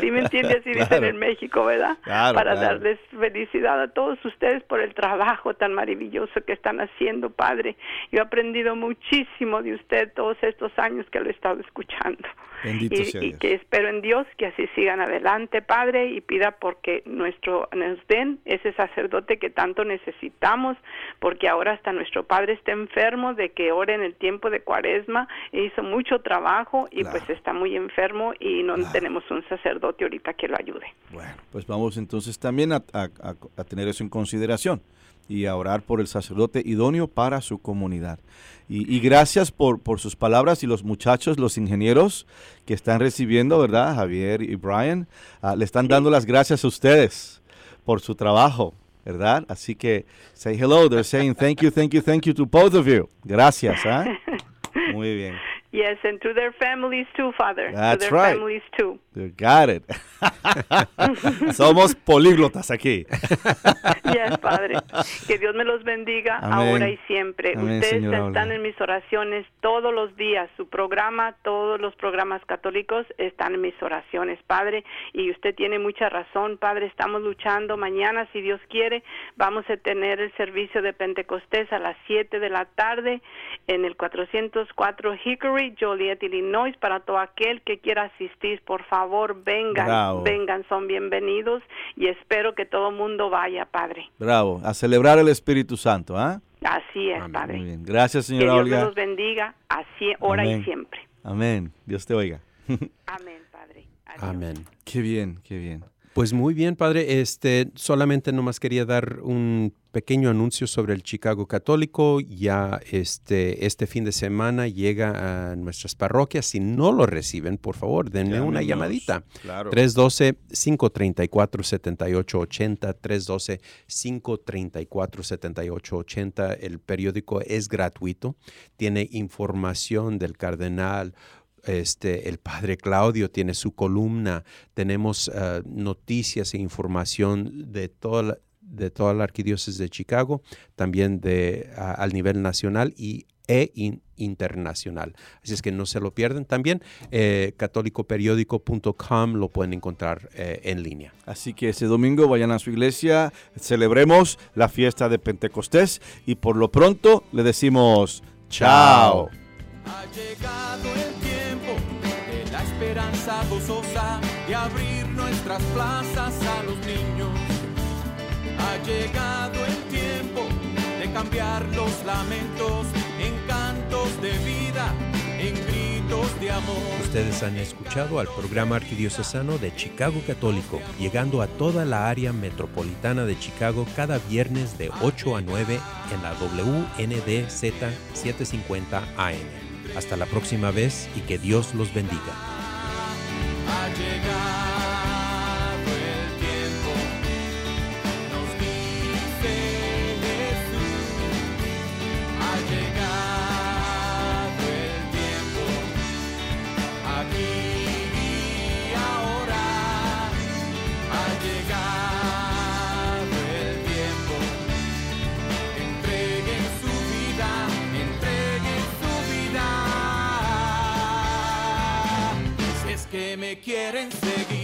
¿Sí me entiende? Así dicen Claro. en México, ¿verdad? Claro, para claro. darles felicidad a todos ustedes por el trabajo tan maravilloso que están haciendo, Padre. Yo he aprendido muchísimo de usted todos estos años que lo he estado escuchando Bendito y, sea y Dios. que espero en Dios que así sigan adelante, Padre, y pida porque nuestro nos den ese sacerdote que tanto necesitamos, porque ahora hasta nuestro Padre está enfermo de que ore en el tiempo de Cuaresma, e hizo mucho trabajo y Claro. pues está muy enfermo y no Claro. tenemos un sacerdote ahorita que lo ayude. Bueno, pues vamos entonces también a, a- a- a tener eso en consideración y a orar por el sacerdote idóneo para su comunidad. Y, y gracias por, por sus palabras y los muchachos, los ingenieros que están recibiendo, ¿verdad? Javier y Brian, ah, le están dando las gracias a ustedes por su trabajo, ¿verdad? Así que say hello, they're saying thank you, thank you, thank you to both of you. Gracias, ¿ah? Muy bien. Yes, and to their families too, Father. That's to their right. families too. You got it. Somos políglotas aquí. Yes, Padre. Que Dios me los bendiga Amén. ahora y siempre. Amén, Ustedes señora están en mis oraciones todos los días. Su programa, todos los programas católicos están en mis oraciones, Padre. Y usted tiene mucha razón, Padre. Estamos luchando. Mañana, si Dios quiere, vamos a tener el servicio de Pentecostés a las 7 de la tarde en el 404 Hickory, Joliet, Illinois. Para todo aquel que quiera asistir, por favor, vengan. Bravo. Vengan, son bienvenidos. Y espero que todo mundo vaya, Padre. Bravo, a celebrar el Espíritu Santo, ¿ah? Así es, Padre. Muy bien. Gracias, Que señora Dios Olga. los bendiga, así, ahora Amén. y siempre. Amén. Dios te oiga. Amén, Padre. Amén. Qué bien, qué bien. Pues muy bien, padre. Este, solamente nomás quería dar un pequeño anuncio sobre el Chicago Católico. Ya este, este fin de semana llega a nuestras parroquias. Si no lo reciben, por favor, denme una llamadita. Claro. 312-534-7880. 312-534-7880. El periódico es gratuito. Tiene información del cardenal. Este, el padre Claudio tiene su columna. Tenemos ah, noticias e información de toda la, de toda la arquidiócesis de Chicago, también de, al nivel nacional y e in- internacional. Así es que no se lo pierden. También eh, católicoperiódico.com lo pueden encontrar eh, en línea. Así que ese domingo vayan a su iglesia, celebremos la fiesta de Pentecostés y por lo pronto le decimos chao. Ha gozosa de abrir nuestras plazas a los niños. Ha llegado el tiempo de cambiar los lamentos en cantos de vida, en gritos de amor. Ustedes han escuchado al programa arquidiocesano de Chicago Católico, llegando a toda la área metropolitana de Chicago cada viernes de 8 a 9 en la WNDZ 750 AM. Hasta la próxima vez y que Dios los bendiga. Ha llegado quieren seguir,